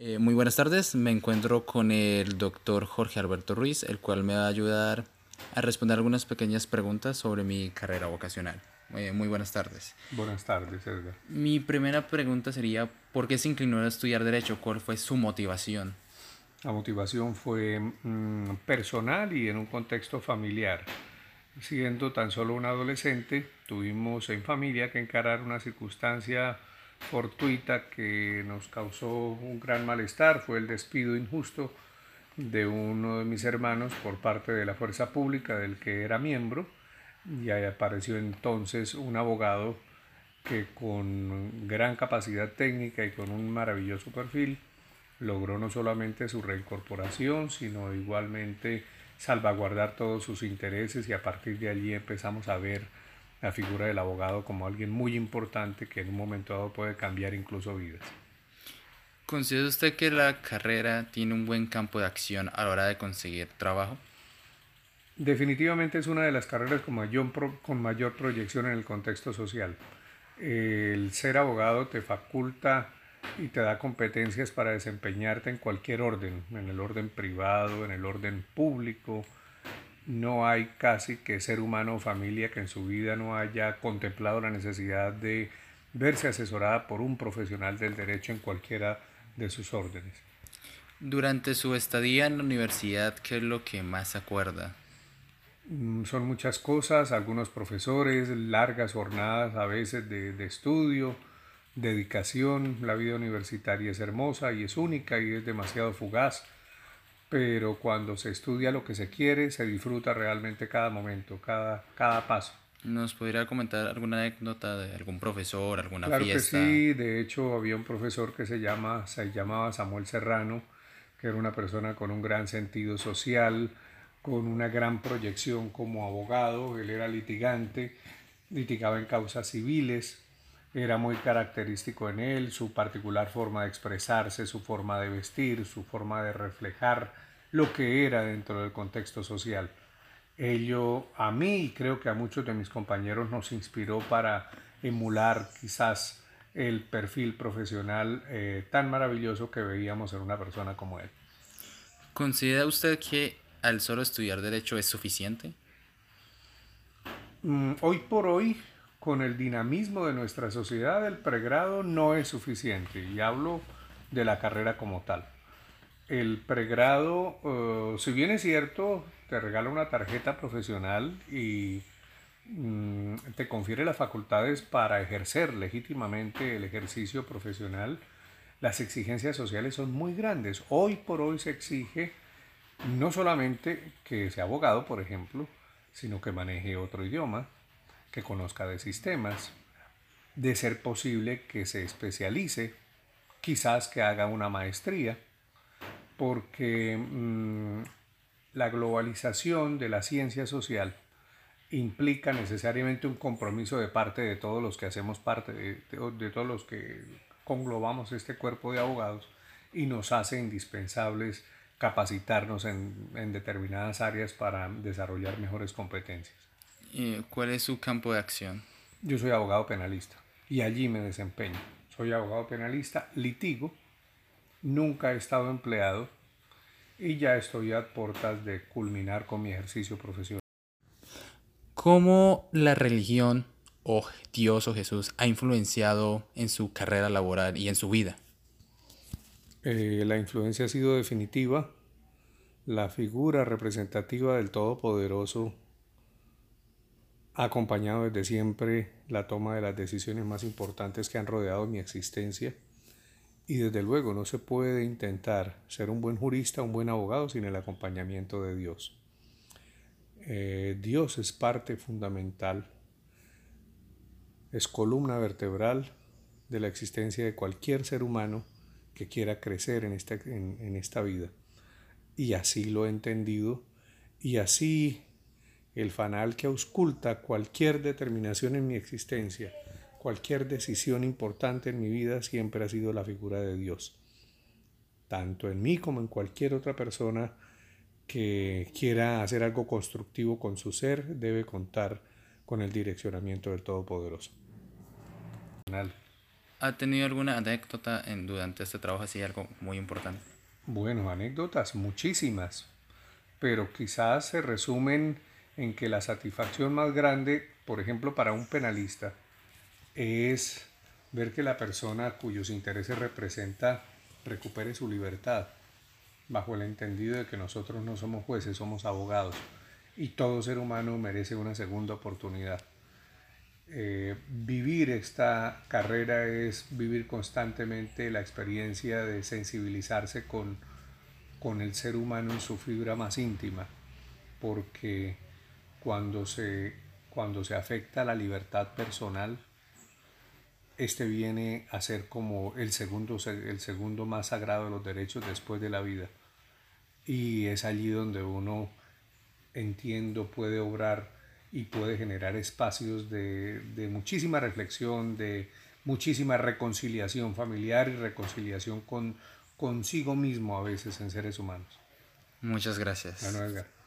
Eh, muy buenas tardes, me encuentro con el doctor Jorge Alberto Ruiz, el cual me va a ayudar a responder algunas pequeñas preguntas sobre mi carrera vocacional. Eh, muy buenas tardes. Buenas tardes, Edgar. Mi primera pregunta sería, ¿por qué se inclinó a estudiar Derecho? ¿Cuál fue su motivación? La motivación fue mm, personal y en un contexto familiar. Siendo tan solo un adolescente, tuvimos en familia que encarar una circunstancia fortuita que nos causó un gran malestar, fue el despido injusto de uno de mis hermanos por parte de la fuerza pública del que era miembro y apareció entonces un abogado que con gran capacidad técnica y con un maravilloso perfil logró no solamente su reincorporación, sino igualmente salvaguardar todos sus intereses y a partir de allí empezamos a ver la figura del abogado como alguien muy importante que en un momento dado puede cambiar incluso vidas. ¿Considera usted que la carrera tiene un buen campo de acción a la hora de conseguir trabajo? Definitivamente es una de las carreras con mayor, con mayor proyección en el contexto social. El ser abogado te faculta y te da competencias para desempeñarte en cualquier orden, en el orden privado, en el orden público. No hay casi que ser humano o familia que en su vida no haya contemplado la necesidad de verse asesorada por un profesional del derecho en cualquiera de sus órdenes. Durante su estadía en la universidad, ¿qué es lo que más acuerda? Mm, son muchas cosas, algunos profesores, largas jornadas a veces de, de estudio, dedicación. La vida universitaria es hermosa y es única y es demasiado fugaz, pero cuando se estudia lo que se quiere, se disfruta realmente cada momento, cada, cada paso. ¿Nos podría comentar alguna anécdota de algún profesor, alguna claro fiesta? Que sí, de hecho había un profesor que se, llama, se llamaba Samuel Serrano, que era una persona con un gran sentido social, con una gran proyección como abogado, él era litigante, litigaba en causas civiles, era muy característico en él, su particular forma de expresarse, su forma de vestir, su forma de reflejar lo que era dentro del contexto social. Ello a mí y creo que a muchos de mis compañeros nos inspiró para emular quizás el perfil profesional eh, tan maravilloso que veíamos en una persona como él. ¿Considera usted que al solo estudiar derecho es suficiente? Mm, hoy por hoy con el dinamismo de nuestra sociedad, el pregrado no es suficiente y hablo de la carrera como tal. El pregrado, eh, si bien es cierto, te regala una tarjeta profesional y mm, te confiere las facultades para ejercer legítimamente el ejercicio profesional, las exigencias sociales son muy grandes. Hoy por hoy se exige no solamente que sea abogado, por ejemplo, sino que maneje otro idioma, que conozca de sistemas, de ser posible que se especialice, quizás que haga una maestría, porque mm, la globalización de la ciencia social implica necesariamente un compromiso de parte de todos los que hacemos parte, de, todos los que conglobamos este cuerpo de abogados y nos hace indispensables capacitarnos en, en determinadas áreas para desarrollar mejores competencias. ¿Cuál es su campo de acción? Yo soy abogado penalista y allí me desempeño. Soy abogado penalista, litigo, nunca he estado empleado y ya estoy a puertas de culminar con mi ejercicio profesional. ¿Cómo la religión o Dios o Jesús ha influenciado en su carrera laboral y en su vida? Eh, la influencia ha sido definitiva. La figura representativa del Todopoderoso acompañado desde siempre la toma de las decisiones más importantes que han rodeado mi existencia. Y desde luego no se puede intentar ser un buen jurista, un buen abogado sin el acompañamiento de Dios. Eh, Dios es parte fundamental, es columna vertebral de la existencia de cualquier ser humano que quiera crecer en esta, en esta vida. Y así lo he entendido y así el fanal que ausculta cualquier determinación en mi existencia, cualquier decisión importante en mi vida siempre ha sido la figura de Dios. Tanto en mí como en cualquier otra persona que quiera hacer algo constructivo con su ser debe contar con el direccionamiento del Todopoderoso. ¿Ha tenido alguna anécdota en, durante este trabajo así, algo muy importante? Bueno, anécdotas muchísimas, pero quizás se resumen en que la satisfacción más grande, por ejemplo, para un penalista, es ver que la persona cuyos intereses representa recupere su libertad, bajo el entendido de que nosotros no somos jueces, somos abogados, y todo ser humano merece una segunda oportunidad. Eh, vivir esta carrera es vivir constantemente la experiencia de sensibilizarse con, con el ser humano en su fibra más íntima, porque cuando se, cuando se afecta la libertad personal, este viene a ser como el segundo, el segundo más sagrado de los derechos después de la vida. Y es allí donde uno, entiendo, puede obrar y puede generar espacios de, de muchísima reflexión, de muchísima reconciliación familiar y reconciliación con consigo mismo a veces en seres humanos. Muchas gracias. Bueno.